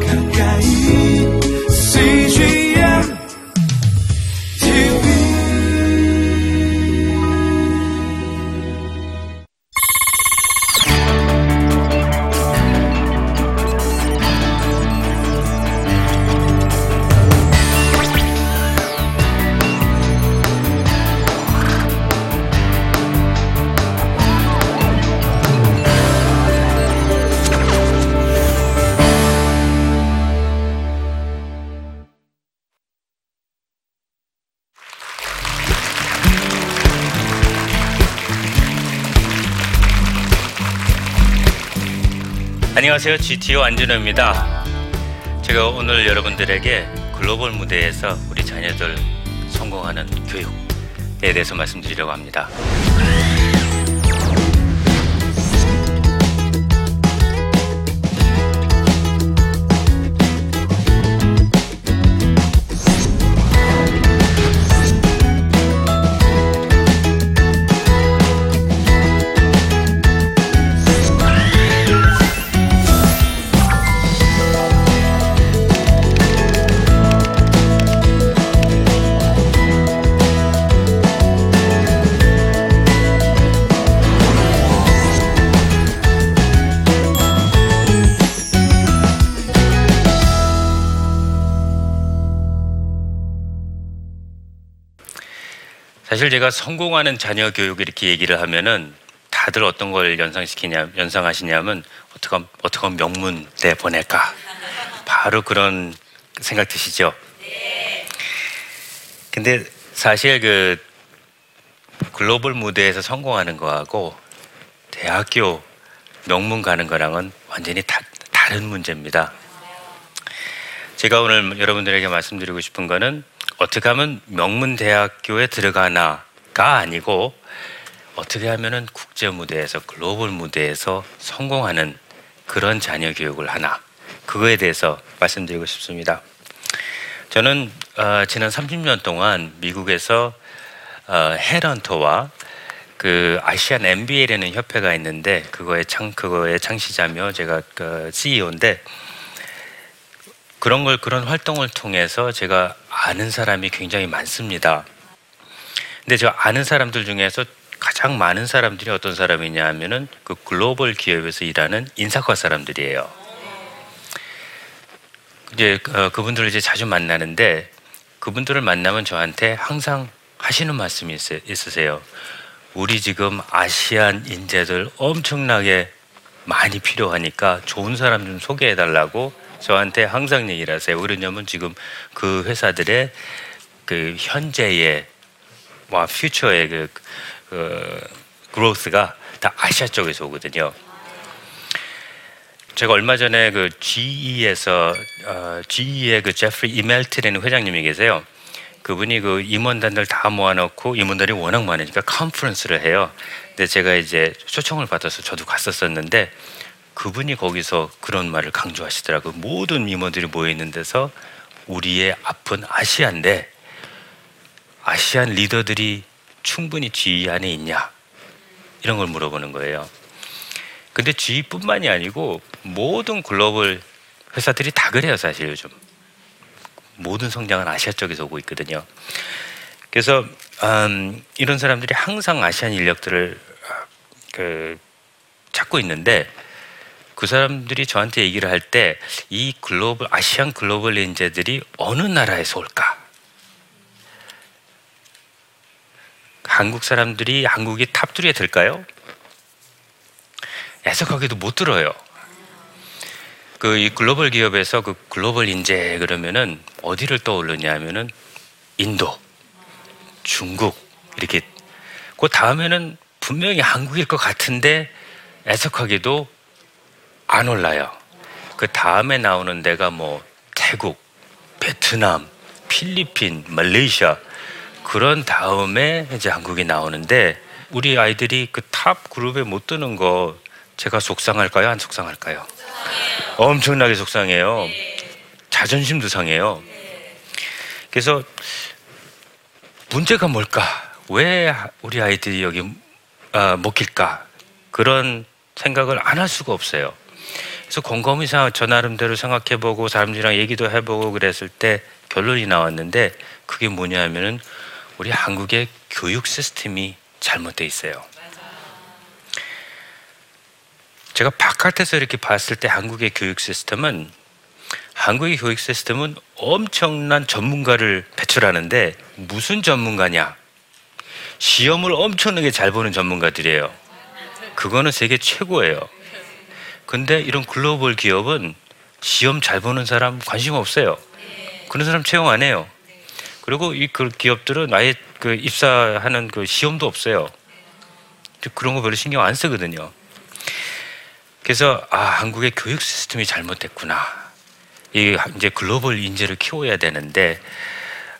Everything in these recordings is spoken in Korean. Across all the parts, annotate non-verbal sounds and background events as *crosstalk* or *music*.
가까 안녕하세요. GTO 안준호입니다. 제가 오늘 여러분들에게 글로벌 무대에서 우리 자녀들 성공하는 교육에 대해서 말씀드리려고 합니다. 사실 제가 성공하는 자녀 교육 이렇게 얘기를 하면은 다들 어떤 걸 연상시키냐, 연상하시냐면 어떻게 어떻게 명문대 보낼까? 바로 그런 생각 드시죠? 근데 사실 그 글로벌 무대에서 성공하는 거하고 대학교 명문 가는 거랑은 완전히 다, 다른 문제입니다. 제가 오늘 여러분들에게 말씀드리고 싶은 거는 어떻게 하면 명문 대학교에 들어가나가 아니고 어떻게 하면은 국제 무대에서 글로벌 무대에서 성공하는 그런 자녀 교육을 하나 그거에 대해서 말씀드리고 싶습니다. 저는 어, 지난 30년 동안 미국에서 어, 헤런터와 그 아시안 MBA라는 협회가 있는데 그거의 창 그거의 창시자며 제가 그 CEO인데 그런 걸 그런 활동을 통해서 제가 아는 사람이 굉장히 많습니다. 근데 저 아는 사람들 중에서 가장 많은 사람들이 어떤 사람이냐 하면은 그 글로벌 기업에서 일하는 인사과 사람들이에요. 이제 어, 그분들을 이제 자주 만나는데 그분들을 만나면 저한테 항상 하시는 말씀이 있, 있으세요. 우리 지금 아시안 인재들 엄청나게 많이 필요하니까 좋은 사람 좀 소개해 달라고 저한테 항상 얘기를 하세요. 왜냐면 지금 그 회사들의 그 현재의 와 퓨처의 그, 그 그로스가 다 아시아 쪽에서 오거든요. 제가 얼마 전에 그 GE에서 어, GE의 그 제프리 이멜트라는 회장님이 계세요. 그분이 그 임원단들 다 모아놓고 임원들이 워낙 많으니까 컨퍼런스를 해요. 근데 제가 이제 초청을 받아서 저도 갔었었는데 그분이 거기서 그런 말을 강조하시더라고요. 모든 임원들이 모여 있는 데서 우리의 앞은 아시아인데 아시안 리더들이 충분히 GE 안에 있냐 이런 걸 물어보는 거예요. 근데 GE뿐만이 아니고 모든 글로벌 회사들이 다 그래요 사실 요즘 모든 성장은 아시아 쪽에서 오고 있거든요. 그래서 음, 이런 사람들이 항상 Asian 인력들을 어, 그, 찾고 있는데 그 사람들이 저한테 얘기를 할 때 이 글로벌 Asian 글로벌 인재들이 어느 나라에서 올까? 한국 사람들이 한국이 top 3에 들까요? 애석하게도 못 들어요. 그 이 글로벌 기업에서 그 글로벌 인재 그러면은 어디를 떠오르냐 하면은 인도, 중국 이렇게 그 다음에는 분명히 한국일 것 같은데 애석하게도 안 올라요. 그 다음에 나오는 데가 뭐 태국, 베트남, 필리핀, 말레이시아 그런 다음에 이제 한국이 나오는데 우리 아이들이 그 top 그룹에 못 드는 거 제가 속상할까요? 안 속상할까요? 엄청나게 속상해요. 자존심도 상해요. 그래서 문제가 뭘까? 왜 우리 아이들이 여기 아, 먹힐까? 그런 생각을 안 할 수가 없어요. 그래서 곰곰이 생각, 저 나름대로 생각해보고 사람들이랑 얘기도 해보고 그랬을 때 결론이 나왔는데 그게 뭐냐면은 우리 한국의 교육 시스템이 잘못돼 있어요. 제가 바깥에서 이렇게 봤을 때 한국의 교육 시스템은 한국의 교육 시스템은 엄청난 전문가를 배출하는데 무슨 전문가냐? 시험을 엄청나게 잘 보는 전문가들이에요. 그거는 세계 최고예요. 근데 이런 글로벌 기업은 시험 잘 보는 사람 관심 없어요. 그런 사람 채용 안 해요. 그리고 이 그 기업들은 아예 그 입사하는 그 시험도 없어요. 그런 거 별로 신경 안 쓰거든요. 그래서 아 한국의 교육 시스템이 잘못됐구나. 이 이제 글로벌 인재를 키워야 되는데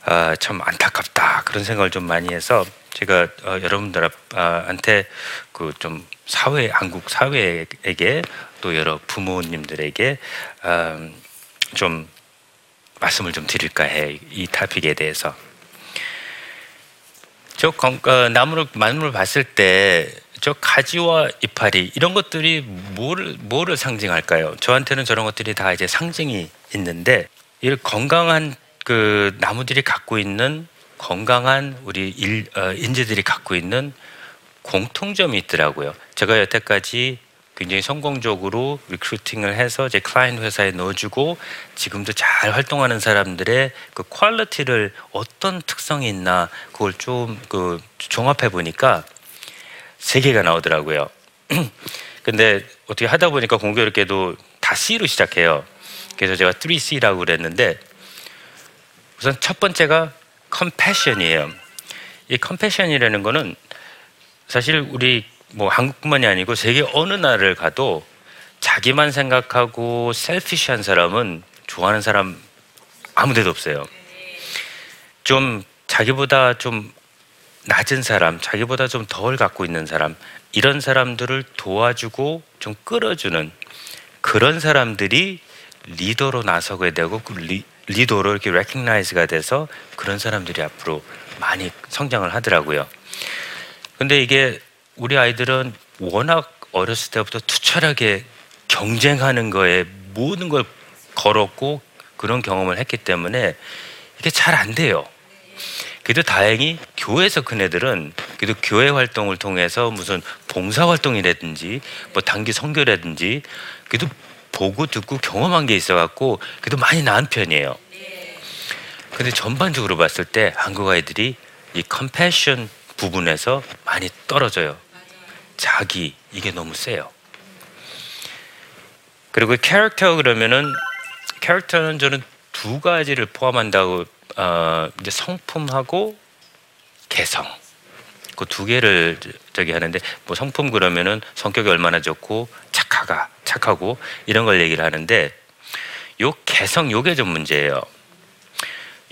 아, 참 안타깝다 그런 생각을 좀 많이 해서 제가 어, 여러분들한테 그 좀 사회 한국 사회에게 또 여러 부모님들에게 음, 좀 말씀을 좀 드릴까 해 이 타픽에 대해서 저 건- 어, 나무를 만물을 봤을 때 저 가지와 이파리 이런 것들이 뭐를 뭐를 상징할까요? 저한테는 저런 것들이 다 이제 상징이 있는데 이 건강한 그 나무들이 갖고 있는 건강한 우리 일, 어, 인재들이 갖고 있는 공통점이 있더라고요. 제가 여태까지 굉장히 성공적으로 recruiting을 해서 제 client 회사에 넣어주고 지금도 잘 활동하는 사람들의 그 quality를 어떤 특성이 있나 그걸 좀 그 종합해 보니까 세 개가 나오더라고요. *clears throat* 근데 어떻게 하다 보니까 공교롭게도 다 C로 시작해요. 그래서 제가 3C라고 그랬는데 우선 첫 번째가 컴패션이에요. 이 컴패션이라는 거는 사실 우리 뭐 한국뿐만이 아니고 세계 어느 나라를 가도 자기만 생각하고 셀피시한 사람은 좋아하는 사람 아무 데도 없어요. 좀 자기보다 좀 낮은 사람, 자기보다 좀 덜 갖고 있는 사람, 이런 사람들을 도와주고 좀 끌어주는 그런 사람들이 리더로 나서게 되고 그 리, 리더로 이렇게 recognize가 돼서 그런 사람들이 앞으로 많이 성장을 하더라고요. 근데 이게 우리 아이들은 워낙 어렸을 때부터 투철하게 경쟁하는 거에 모든 걸 걸었고 그런 경험을 했기 때문에 이게 잘 안 돼요. 그래도 다행히 교회에서 큰 애들은 그래도 교회 활동을 통해서 무슨 봉사 활동이라든지 뭐 단기 선교라든지 그래도 보고 듣고 경험한 게 있어 갖고 그래도 많이 나은 편이에요. 근데 전반적으로 봤을 때 한국 아이들이 이 컴패션 부분에서 많이 떨어져요. 자기 이게 너무 세요. 그리고 캐릭터 그러면은 캐릭터는 저는 두 가지를 포함한다고 어, 이제 성품하고 개성 그 두 개를 저기 하는데 뭐 성품 그러면은 성격이 얼마나 좋고 착하가 착하고 이런 걸 얘기를 하는데 요 개성 요게 좀 문제예요.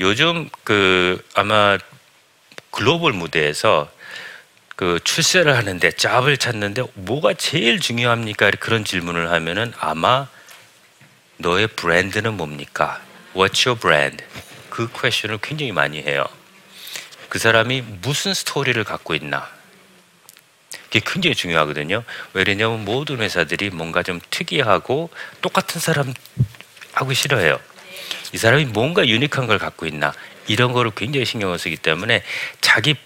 요즘 그 아마 글로벌 무대에서 그 출세를 하는데 잡을 찾는데 뭐가 제일 중요합니까? 그런 질문을 하면은 아마 너의 브랜드는 뭡니까? What's your brand? 그 퀘션을 굉장히 많이 해요. 그 사람이 무슨 스토리를 갖고 있나? 그게 굉장히 중요하거든요. 왜냐면 모든 회사들이 뭔가 좀 특이하고 똑같은 사람 하고 싫어해요. 이 사람이 뭔가 유니크한 걸 갖고 있나? 이런 거를 굉장히 신경을 쓰기 때문에 자기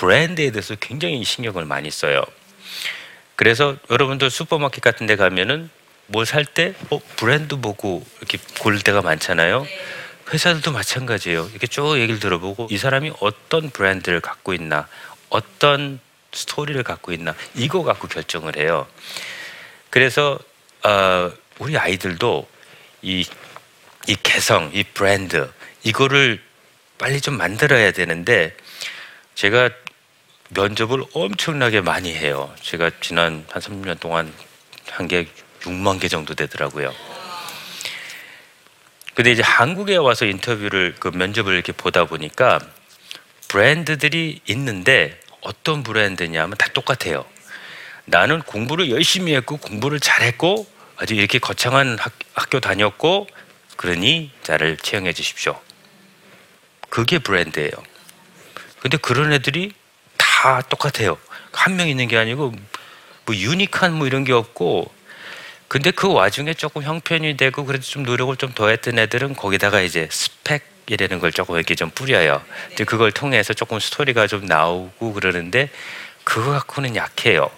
브랜드에 대해서 굉장히 신경을 많이 써요. 그래서 여러분들 슈퍼마켓 같은 데 가면은 뭘 살 때 어, 브랜드 보고 이렇게 고를 때가 많잖아요. 회사들도 마찬가지예요. 이렇게 쭉 얘기를 들어보고 이 사람이 어떤 브랜드를 갖고 있나, 어떤 스토리를 갖고 있나 이거 갖고 결정을 해요. 그래서 어, 우리 아이들도 이, 이 개성, 이 브랜드 이거를 빨리 좀 만들어야 되는데 제가 면접을 엄청나게 많이 해요. 제가 지난 한 3년 동안 한 게 6만 개 정도 되더라고요. 근데 이제 한국에 와서 인터뷰를 그 면접을 이렇게 보다 보니까 브랜드들이 있는데 어떤 브랜드냐면 다 똑같아요. 나는 공부를 열심히 했고 공부를 잘했고 아주 이렇게 거창한 학, 학교 다녔고 그러니 나를 채용해 주십시오. 그게 브랜드예요. 근데 그런 애들이 다 똑같아요. 한 명 있는 게 아니고 뭐 유니크한 뭐 이런 게 없고 근데 그 와중에 조금 형편이 되고 그래도 좀 노력을 좀 더 했던 애들은 거기다가 이제 스펙이라는 걸 조금 이렇게 좀 뿌려요. 이제 그걸 통해서 조금 스토리가 좀 나오고 그러는데 그거 갖고는 약해요.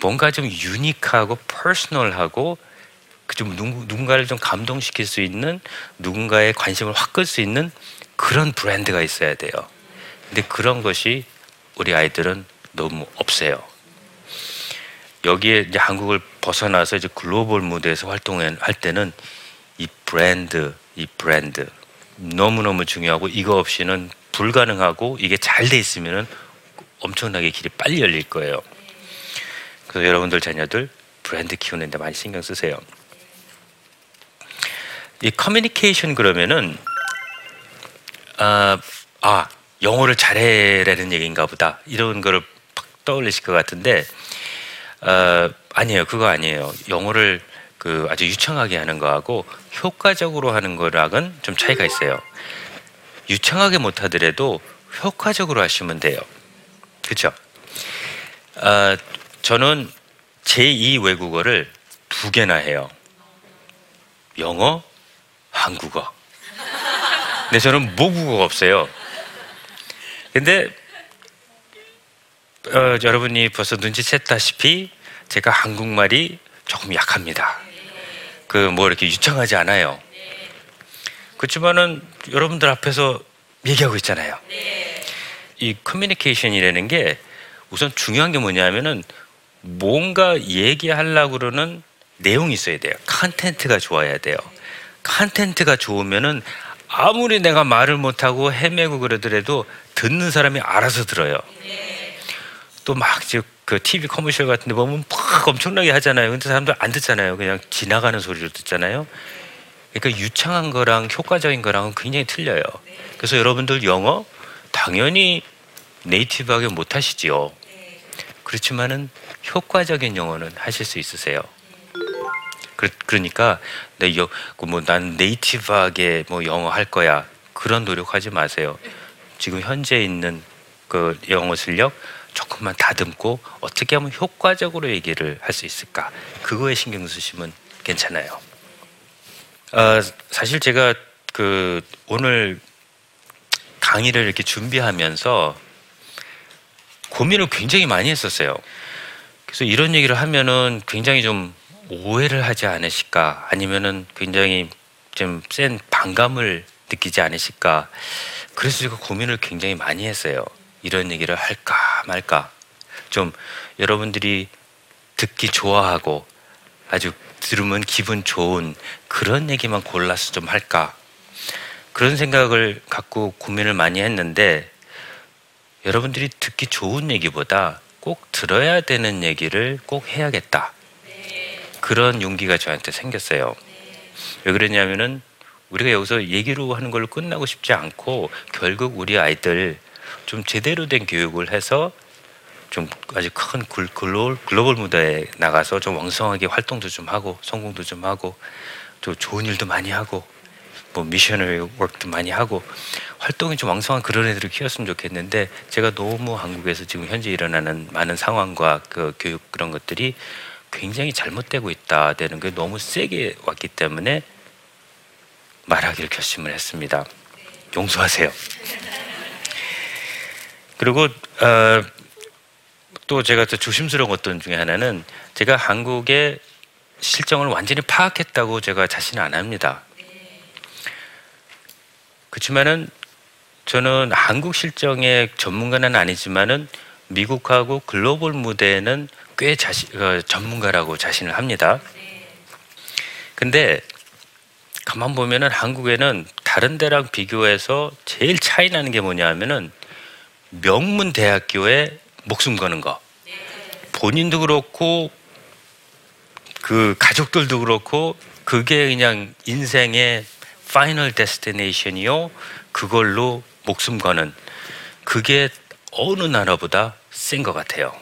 뭔가 좀 유니크하고 퍼스널하고 그좀 누군가를 좀 감동시킬 수 있는 누군가의 관심을 확 끌 수 있는 그런 브랜드가 있어야 돼요. 근데 그런 것이 우리 아이들은 너무 없어요. 여기에 이제 한국을 벗어나서 이제 글로벌 무대에서 활동할 때는 이 브랜드, 이 브랜드 너무너무 중요하고 이거 없이는 불가능하고 이게 잘 돼 있으면은 엄청나게 길이 빨리 열릴 거예요. 그래서 여러분들 자녀들 브랜드 키우는 데 많이 신경 쓰세요. 이 커뮤니케이션 그러면은 아, 아 영어를 잘해라는 얘기인가 보다. 이런 거를 떠올리실 것 같은데 어, 아니에요. 그거 아니에요. 영어를 그 아주 유창하게 하는 거하고 효과적으로 하는 거랑은 좀 차이가 있어요. 유창하게 못 하더라도 효과적으로 하시면 돼요. 그렇죠 어, 저는 제2 외국어를 두 개나 해요. 영어 한국어. 근데 저는 모국어가 없어요. 근데 어, 여러분이 벌써 눈치챘다시피 제가 한국말이 조금 약합니다. 그 뭐 이렇게 유창하지 않아요. 그렇지만은 여러분들 앞에서 얘기하고 있잖아요. 이 커뮤니케이션이라는 게 우선 중요한 게 뭐냐면은 뭔가 얘기하려고 그러는 내용이 있어야 돼요. content가 좋아야 돼요. content가 좋으면은 아무리 내가 말을 못하고 헤매고 그러더라도 듣는 사람이 알아서 들어요. 또 막 그 TV commercial 같은 데 보면 막 엄청나게 하잖아요. 근데 사람들 안 듣잖아요. 그냥 지나가는 소리로 듣잖아요. 그러니까 유창한 거랑 효과적인 거랑은 굉장히 틀려요. 그래서 여러분들 영어 당연히 네이티브하게 못 하시지요. 그렇지만은 효과적인 영어는 하실 수 있으세요. 그 러니까 뭐난 네이티브하게 뭐 영어 할 거야 그런 노력하지 마세요. 지금 현재 있는 그 영어 실력 조금만 다듬고 어떻게 하면 효과적으로 얘기를 할 수 있을까 그거에 신경 쓰시면 괜찮아요. 어, 사실 제가 그 오늘 강의를 이렇게 준비하면서 고민을 굉장히 많이 했었어요. 그래서 이런 얘기를 하면은 굉장히 좀 오해를 하지 않으실까 아니면은 굉장히 좀 센 반감을 느끼지 않으실까 그래서 제가 고민을 굉장히 많이 했어요. 이런 얘기를 할까 말까. 좀 여러분들이 듣기 좋아하고 아주 들으면 기분 좋은 그런 얘기만 골라서 좀 할까? 그런 생각을 갖고 고민을 많이 했는데 여러분들이 듣기 좋은 얘기보다 꼭 들어야 되는 얘기를 꼭 해야겠다. 그런 용기가 저한테 생겼어요. 왜 그러냐면은 우리가 여기서 얘기로 하는 걸로 끝나고 싶지 않고 결국 우리 아이들 좀 제대로 된 교육을 해서 좀 아주 큰 글로벌, 글로벌 무대에 나가서 좀 왕성하게 활동도 좀 하고 성공도 좀 하고 또 좋은 일도 많이 하고 뭐 미셔너리 워크도 많이 하고 활동이 좀 왕성한 그런 애들을 키웠으면 좋겠는데 제가 너무 한국에서 지금 현재 일어나는 많은 상황과 그 교육 그런 것들이 굉장히 잘못되고 있다 되는 게 너무 세게 왔기 때문에 말하기를 결심을 했습니다. 용서하세요. 그리고 어, 또 제가 또 조심스러운 어떤 중에 하나는 제가 한국의 실정을 완전히 파악했다고 제가 자신은 안 합니다. 그렇지만은 저는 한국 실정의 전문가는 아니지만은 미국하고 글로벌 무대에는 꽤 자신, 어, 전문가라고 자신을 합니다. 근데 가만 보면은 한국에는 다른 데랑 비교해서 제일 차이 나는 게 뭐냐 하면은 명문 대학교에 목숨 거는 거. 본인도 그렇고 그 가족들도 그렇고 그게 그냥 인생의 final destination이요. 그걸로 목숨 거는 그게 어느 나라보다 센 것 같아요.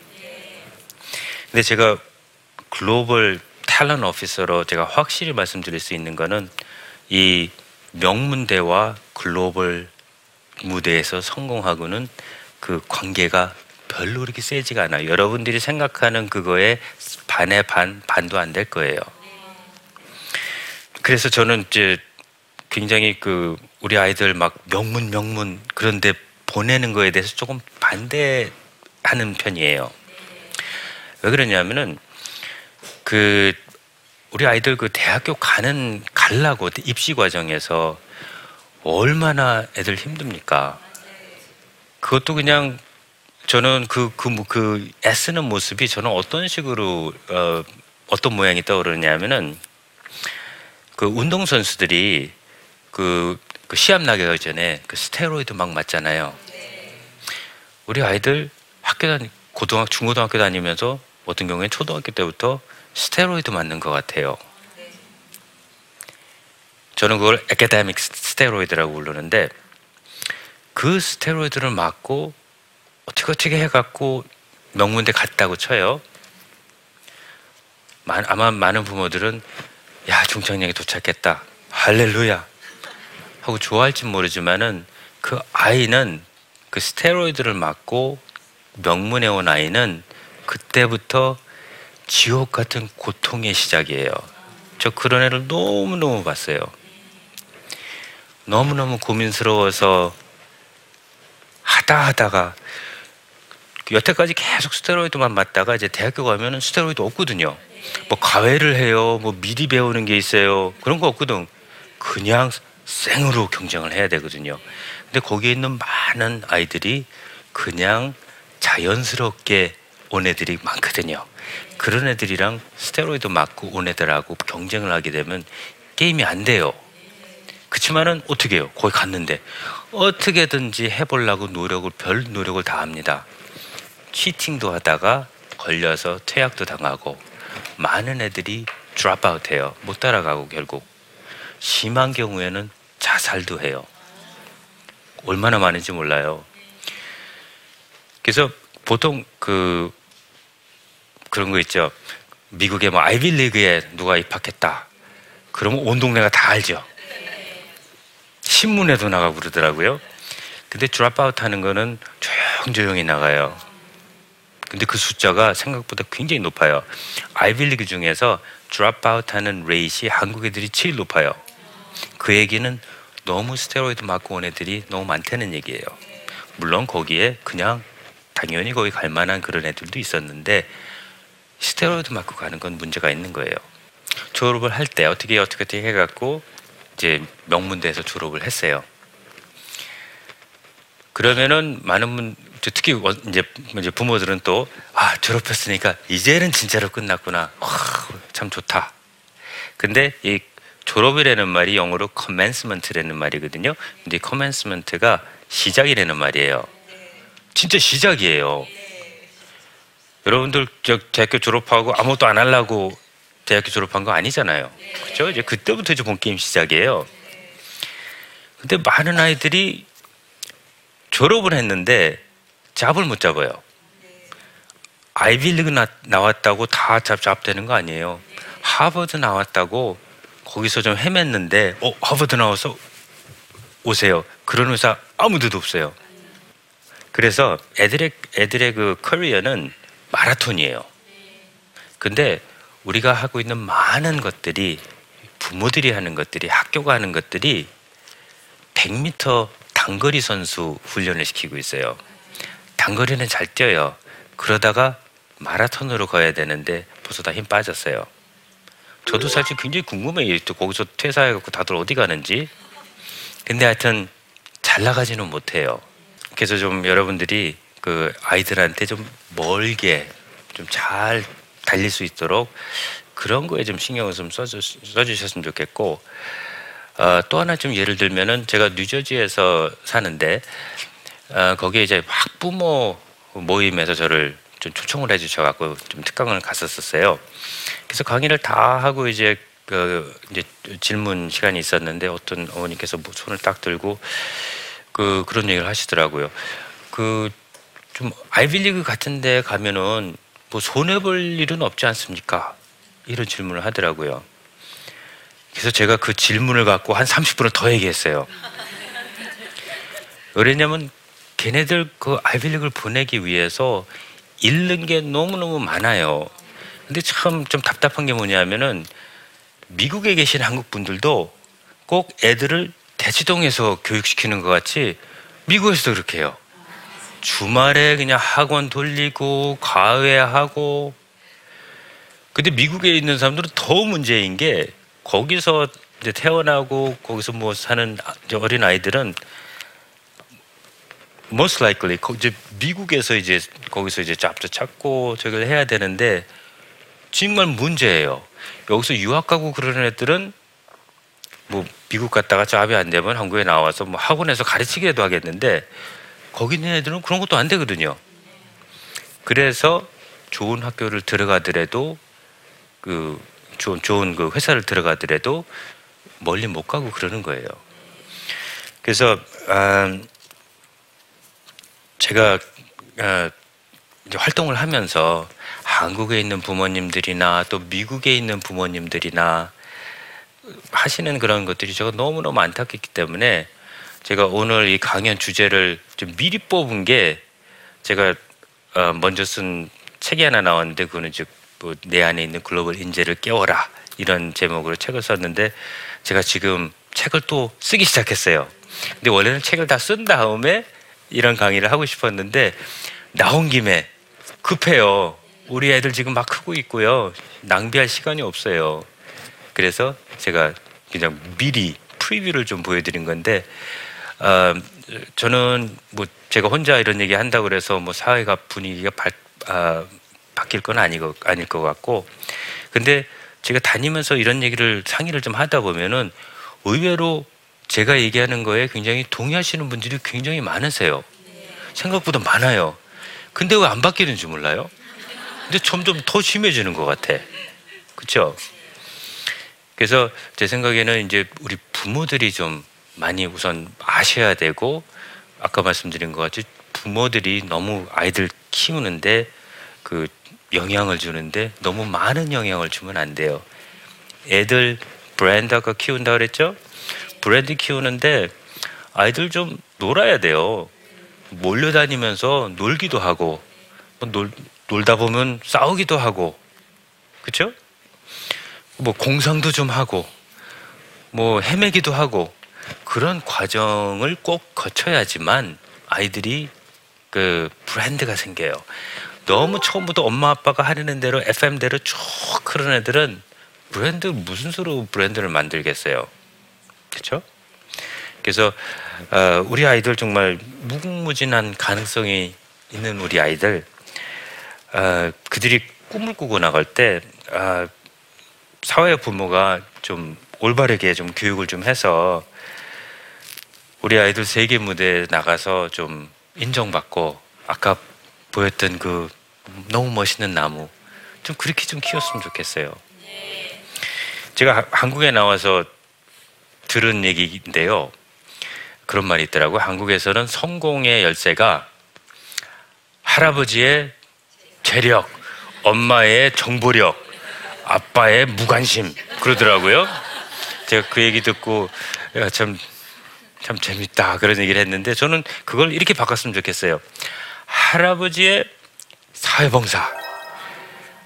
근데 제가 글로벌 탤런 오피서로 제가 확실히 말씀드릴 수 있는 거는 이 명문대와 글로벌 무대에서 성공하고는 그 관계가 별로 그렇게 세지가 않아요. 여러분들이 생각하는 그거에 반에 반 반도 안 될 거예요. 그래서 저는 이제 굉장히 그 우리 아이들 막 명문 명문 그런데 보내는 거에 대해서 조금 반대하는 편이에요. 왜 그러냐면은 그 우리 아이들 그 대학교 가는 갈라고 입시 과정에서 얼마나 애들 힘듭니까? 그것도 그냥 저는 그그 그 애쓰는 모습이 저는 어떤 식으로 어, 어떤 모양이 떠오르냐면은 그 운동 선수들이 그, 그 시합 나가기 전에 그 스테로이드 막 맞잖아요. 우리 아이들 학교 다니 고등학 중고등학교 다니면서 어떤 경우에 초등학교 때부터 스테로이드 맞는 것 같아요. 저는 그걸 에카데믹 스테로이드라고 부르는데 그 스테로이드를 맞고 어떻게 어떻게 해갖고 명문대 갔다고 쳐요. 마- 아마 많은 부모들은 야 중창령에 도착했다 할렐루야 하고 좋아할지 모르지만은 그 아이는 그 스테로이드를 맞고 명문에 온 아이는 그때부터 지옥 같은 고통의 시작이에요. 저 그런 애를 너무 너무 봤어요. 너무 너무 고민스러워서 하다 하다가 여태까지 계속 스테로이드만 맞다가 이제 대학교 가면은 스테로이드 없거든요. 뭐 과외를 해요. 뭐 미리 배우는 게 있어요. 그런 거 없거든. 그냥 생으로 경쟁을 해야 되거든요. 근데 거기에 있는 많은 아이들이 그냥 자연스럽게 온 애들이 많거든요. 그런 애들이랑 스테로이드 맞고 온 애들하고 경쟁을 하게 되면 게임이 안 돼요. 그렇지만은 어떻게 해요? 거기 갔는데 어떻게든지 해보려고 노력을 별 노력을 다 합니다. 치팅도 하다가 걸려서 퇴학도 당하고 많은 애들이 dropout 해요. 못 따라가고 결국 심한 경우에는 자살도 해요. 얼마나 많은지 몰라요. 그래서 보통 그 그런 거 있죠. 미국의 뭐 Ivy League에 누가 입학했다. 그러면 온 동네가 다 알죠. 신문에도 나가고 그러더라고요. 근데 dropout 하는 거는 조용조용히 나가요. 근데 그 숫자가 생각보다 굉장히 높아요. Ivy League 중에서 dropout 하는 rate이 한국 애들이 제일 높아요. 그 얘기는 너무 스테로이드 맞고 온 애들이 너무 많다는 얘기예요. 물론 거기에 그냥 당연히 거기 갈 만한 그런 애들도 있었는데 스테로이드 맞고 가는 건 문제가 있는 거예요. 졸업을 할 때 어떻게 어떻게 어떻게 해갖고 이제 명문대에서 졸업을 했어요. 그러면은 많은 분 특히 원- 이제 부모들은 또 아 졸업했으니까 이제는 진짜로 끝났구나. 와, 참 좋다. 근데 이 졸업이라는 말이 영어로 commencement라는 말이거든요. 근데 commencement가 시작이라는 말이에요. 진짜 시작이에요. 여러분들 저 대학교 졸업하고 아무것도 안 하려고 대학교 졸업한 거 아니잖아요. 그렇죠? 이제 그때부터 이제 본 게임 시작이에요. 근데 많은 아이들이 졸업을 했는데 잡을 못 잡아요. 아이빌리그 나, 나왔다고 다 잡, 잡되는 거 아니에요. 하버드 나왔다고 거기서 좀 헤맸는데 어 하버드 나와서 오세요. 그런 회사 아무 데도 없어요. 그래서 애들의 애들의 그 커리어는 마라톤이에요. 근데 우리가 하고 있는 많은 것들이 부모들이 하는 것들이 학교가 하는 것들이 100m 단거리 선수 훈련을 시키고 있어요. 단거리는 잘 뛰어요. 그러다가 마라톤으로 가야 되는데 벌써 다 힘 빠졌어요. 저도 사실 굉장히 궁금해요. 또 거기서 퇴사해갖고 다들 어디 가는지. 근데 하여튼 잘 나가지는 못해요. 그래서 좀 여러분들이 그 아이들한테 좀 멀게 좀 잘 달릴 수 있도록 그런 거에 좀 신경을 좀 써주, 써주 셨으면 좋겠고 어, 또 하나 좀 예를 들면은 제가 뉴저지에서 사는데 어, 거기에 이제 학부모 모임에서 저를 좀 초청을 해주셔갖고 좀 특강을 갔었었어요. 그래서 강의를 다 하고 이제 그 이제 질문 시간이 있었는데 어떤 어머니께서 뭐 손을 딱 들고 그 그런 얘기를 하시더라고요. 그 좀 아이빌리그 같은데 가면은 뭐 손해 볼 일은 없지 않습니까? 이런 질문을 하더라고요. 그래서 제가 그 질문을 갖고 한 30분을 더 얘기했어요. 왜냐면 걔네들 그 아이빌리그를 보내기 위해서 잃는 게 너무너무 많아요. 근데 참 좀 답답한 게 뭐냐면은 미국에 계신 한국 분들도 꼭 애들을 대치동에서 교육시키는 것 같이 미국에서도 그렇게 해요. 주말에 그냥 학원 돌리고 과외하고 근데 미국에 있는 사람들은 더 문제인 게 거기서 이제 태어나고 거기서 뭐 사는 어린 아이들은 most likely 이제 미국에서 이제 거기서 이제 잡도 찾고 저걸 해야 되는데 정말 문제예요. 여기서 유학 가고 그러는 애들은 뭐 미국 갔다가 잡이 안 되면 한국에 나와서 뭐 학원에서 가르치기라도 하겠는데 거기 있는 애들은 그런 것도 안 되거든요. 그래서 좋은 학교를 들어가더라도 그 좋은 좋은 그 회사를 들어가더라도 멀리 못 가고 그러는 거예요. 그래서 아, 제가 아, 이제 활동을 하면서 한국에 있는 부모님들이나 또 미국에 있는 부모님들이나 하시는 그런 것들이 제가 너무너무 안타깝기 때문에 제가 오늘 이 강연 주제를 좀 미리 뽑은 게 제가 어 먼저 쓴 책이 하나 나왔는데 그거는 이제 뭐내 안에 있는 글로벌 인재를 깨워라 이런 제목으로 책을 썼는데 제가 지금 책을 또 쓰기 시작했어요. 근데 원래는 책을 다 쓴 다음에 이런 강의를 하고 싶었는데 나온 김에 급해요. 우리 애들 지금 막 크고 있고요. 낭비할 시간이 없어요. 그래서 제가 그냥 미리 프리뷰를 좀 보여드린 건데 어, 저는 뭐 제가 혼자 이런 얘기 한다고 그래서 뭐 사회가 분위기가 바, 아, 바뀔 건 아니고 아닐 것 같고 근데 제가 다니면서 이런 얘기를 상의를 좀 하다 보면은 의외로 제가 얘기하는 거에 굉장히 동의하시는 분들이 굉장히 많으세요. 생각보다 많아요. 근데 왜 안 바뀌는지 몰라요? 근데 점점 더 심해지는 것 같아. 그렇죠? 그래서 제 생각에는 이제 우리 부모들이 좀 많이 우선 아셔야 되고 아까 말씀드린 것 같이 부모들이 너무 아이들 키우는데 그 영향을 주는데 너무 많은 영향을 주면 안 돼요. 애들 브랜드 아까 키운다 그랬죠? 브랜드 키우는데 아이들 좀 놀아야 돼요. 몰려다니면서 놀기도 하고 뭐 놀, 놀다 보면 싸우기도 하고 그렇죠? 뭐 공상도 좀 하고 뭐 헤매기도 하고 그런 과정을 꼭 거쳐야지만 아이들이 그 브랜드가 생겨요. 너무 처음부터 엄마 아빠가 하려는 대로 FM대로 쭉 그런 애들은 브랜드 무슨 수로 브랜드를 만들겠어요. 그렇죠? 그래서 어, 우리 아이들 정말 무궁무진한 가능성이 있는 우리 아이들 어, 그들이 꿈을 꾸고 나갈 때 어, 사회 부모가 좀 올바르게 좀 교육을 좀 해서 우리 아이들 세계 무대에 나가서 좀 인정받고 아까 보였던 그 너무 멋있는 나무 좀 그렇게 좀 키웠으면 좋겠어요. 제가 한국에 나와서 들은 얘기인데요. 그런 말이 있더라고요. 한국에서는 성공의 열쇠가 할아버지의 재력, 엄마의 정보력, 아빠의 무관심 그러더라고요. 제가 그 얘기 듣고 참, 참 재밌다 그런 얘기를 했는데 저는 그걸 이렇게 바꿨으면 좋겠어요. 할아버지의 사회봉사,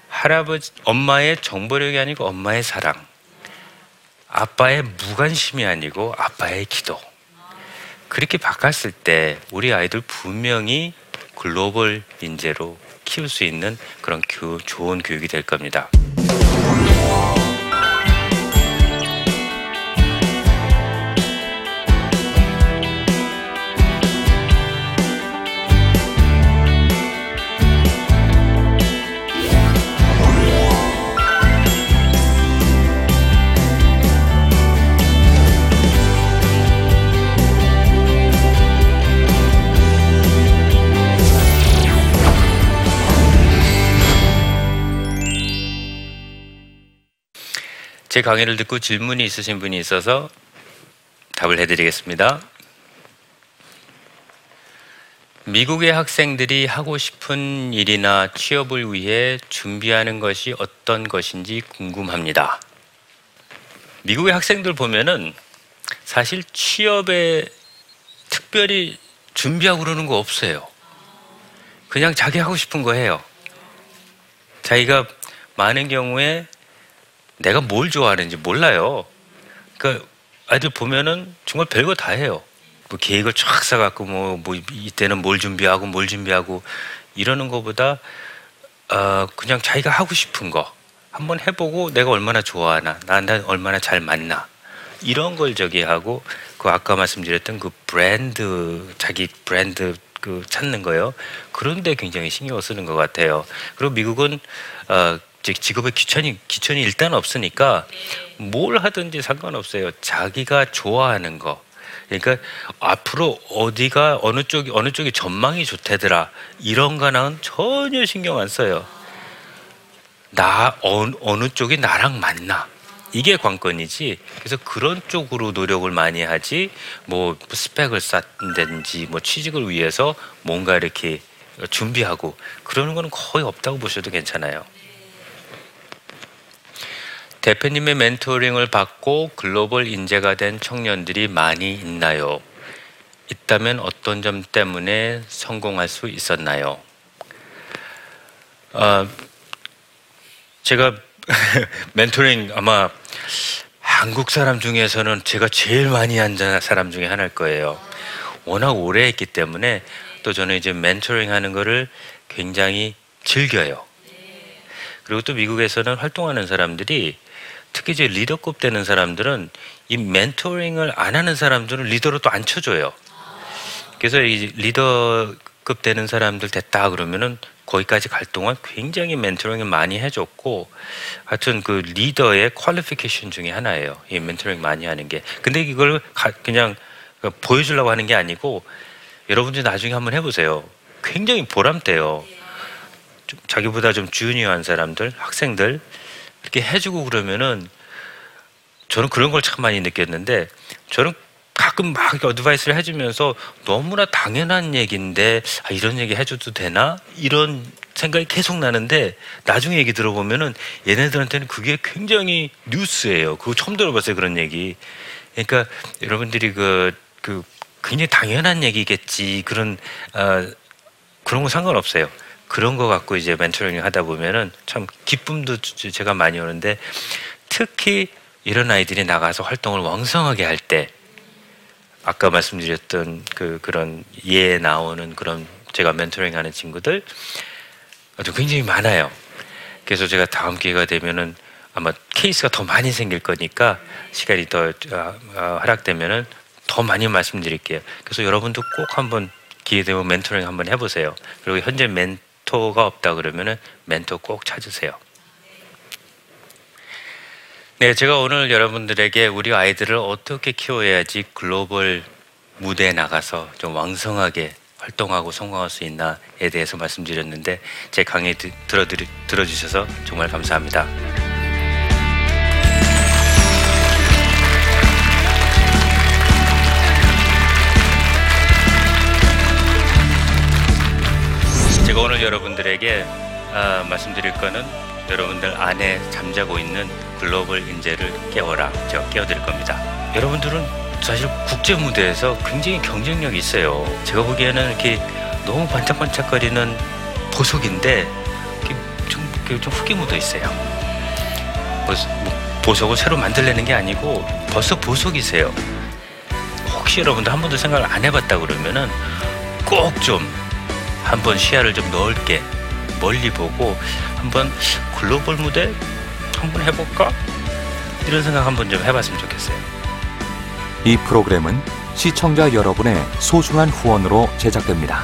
할아버지, 엄마의 정보력이 아니고 엄마의 사랑, 아빠의 무관심이 아니고 아빠의 기도. 그렇게 바꿨을 때 우리 아이들 분명히 글로벌 인재로 키울 수 있는 그런 교, 좋은 교육이 될 겁니다. 제 강의를 듣고 질문이 있으신 분이 있어서 답을 해드리겠습니다. 미국의 학생들이 하고 싶은 일이나 취업을 위해 준비하는 것이 어떤 것인지 궁금합니다. 미국의 학생들 보면은 사실 취업에 특별히 준비하고 그러는 거 없어요. 그냥 자기 하고 싶은 거 해요. 자기가 많은 경우에 내가 뭘 좋아하는지 몰라요. 그러니까 아이들 보면은 정말 별거 다 해요. 뭐 계획을 쫙 써갖고 뭐, 뭐 이때는 뭘 준비하고 뭘 준비하고 이러는 것보다 어, 그냥 자기가 하고 싶은 거 한번 해보고 내가 얼마나 좋아하나 나한테 얼마나 잘 맞나 이런 걸 저기 하고 그 아까 말씀드렸던 그 브랜드 자기 브랜드 그 찾는 거요 그런데 굉장히 신경을 쓰는 것 같아요. 그리고 미국은 어, 즉 직업에 귀천이 귀천이 일단 없으니까 뭘 하든지 상관없어요. 자기가 좋아하는 거. 그러니까 앞으로 어디가 어느 쪽이 어느 쪽이 전망이 좋대더라 이런 거는 전혀 신경 안 써요. 나 어느, 어느 쪽이 나랑 맞나 이게 관건이지. 그래서 그런 쪽으로 노력을 많이 하지. 뭐 스펙을 쌓든지 뭐 취직을 위해서 뭔가 이렇게 준비하고 그러는 거는 거의 없다고 보셔도 괜찮아요. 대표님의 멘토링을 받고 글로벌 인재가 된 청년들이 많이 있나요? 있다면 어떤 점 때문에 성공할 수 있었나요? 어, 제가 *laughs* 멘토링 아마 한국 사람 중에서는 제가 제일 많이 한 사람 중에 하나일 거예요. 워낙 오래 했기 때문에 또 저는 이제 멘토링 하는 거를 굉장히 즐겨요. 그리고 또 미국에서는 활동하는 사람들이 특히 이제 리더급 되는 사람들은 이 멘토링을 안 하는 사람들은 리더로 또 안 쳐줘요. 그래서 이 리더급 되는 사람들 됐다 그러면은 거기까지 갈 동안 굉장히 멘토링을 많이 해줬고 하여튼 그 리더의 퀄리피케이션 중에 하나예요. 이 멘토링 많이 하는 게. 근데 이걸 그냥 보여주려고 하는 게 아니고 여러분들 나중에 한번 해보세요. 굉장히 보람돼요. 좀 자기보다 좀 주니어한 사람들, 학생들 이렇게 해주고 그러면은 저는 그런 걸 참 많이 느꼈는데 저는 가끔 막 어드바이스를 해주면서 너무나 당연한 얘기인데 아, 이런 얘기 해줘도 되나 이런 생각이 계속 나는데 나중에 얘기 들어보면은 얘네들한테는 그게 굉장히 뉴스예요. 그거 처음 들어봤어요 그런 얘기. 그러니까 여러분들이 그, 그 굉장히 당연한 얘기겠지 그런 어, 그런 거 상관없어요. 그런 거 갖고 이제 멘토링 하다 보면은 참 기쁨도 제가 많이 오는데 특히 이런 아이들이 나가서 활동을 왕성하게 할 때 아까 말씀드렸던 그 그런 예 나오는 그런 제가 멘토링 하는 친구들 아주 굉장히 많아요. 그래서 제가 다음 기회가 되면은 아마 케이스가 더 많이 생길 거니까 시간이 더 어, 어, 활약되면은 더 많이 말씀드릴게요. 그래서 여러분도 꼭 한번 기회 되면 멘토링 한번 해보세요. 그리고 현재 멘 멘토가 없다 그러면은 멘토 꼭 찾으세요. 네, 제가 오늘 여러분들에게 우리 아이들을 어떻게 키워야지 글로벌 무대에 나가서 좀 왕성하게 활동하고 성공할 수 있나에 대해서 말씀드렸는데 제 강의 들어 들어주셔서 정말 감사합니다. 제가 오늘 여러분들에게 아, 말씀드릴 거는 여러분들 안에 잠자고 있는 글로벌 인재를 깨워라. 제가 깨워드릴 겁니다. 여러분들은 사실 국제 무대에서 굉장히 경쟁력이 있어요. 제가 보기에는 이렇게 너무 반짝반짝거리는 보석인데 좀, 좀 흙이 묻어 있어요. 뭐, 보석을 새로 만들려는 게 아니고 벌써 보석이세요. 혹시 여러분들 한 번도 생각을 안 해봤다 그러면은 꼭 좀 한번 시야를 좀 넓게 멀리 보고 한번 글로벌 무대 한번 해볼까? 이런 생각 한번 좀 해봤으면 좋겠어요. 이 프로그램은 시청자 여러분의 소중한 후원으로 제작됩니다.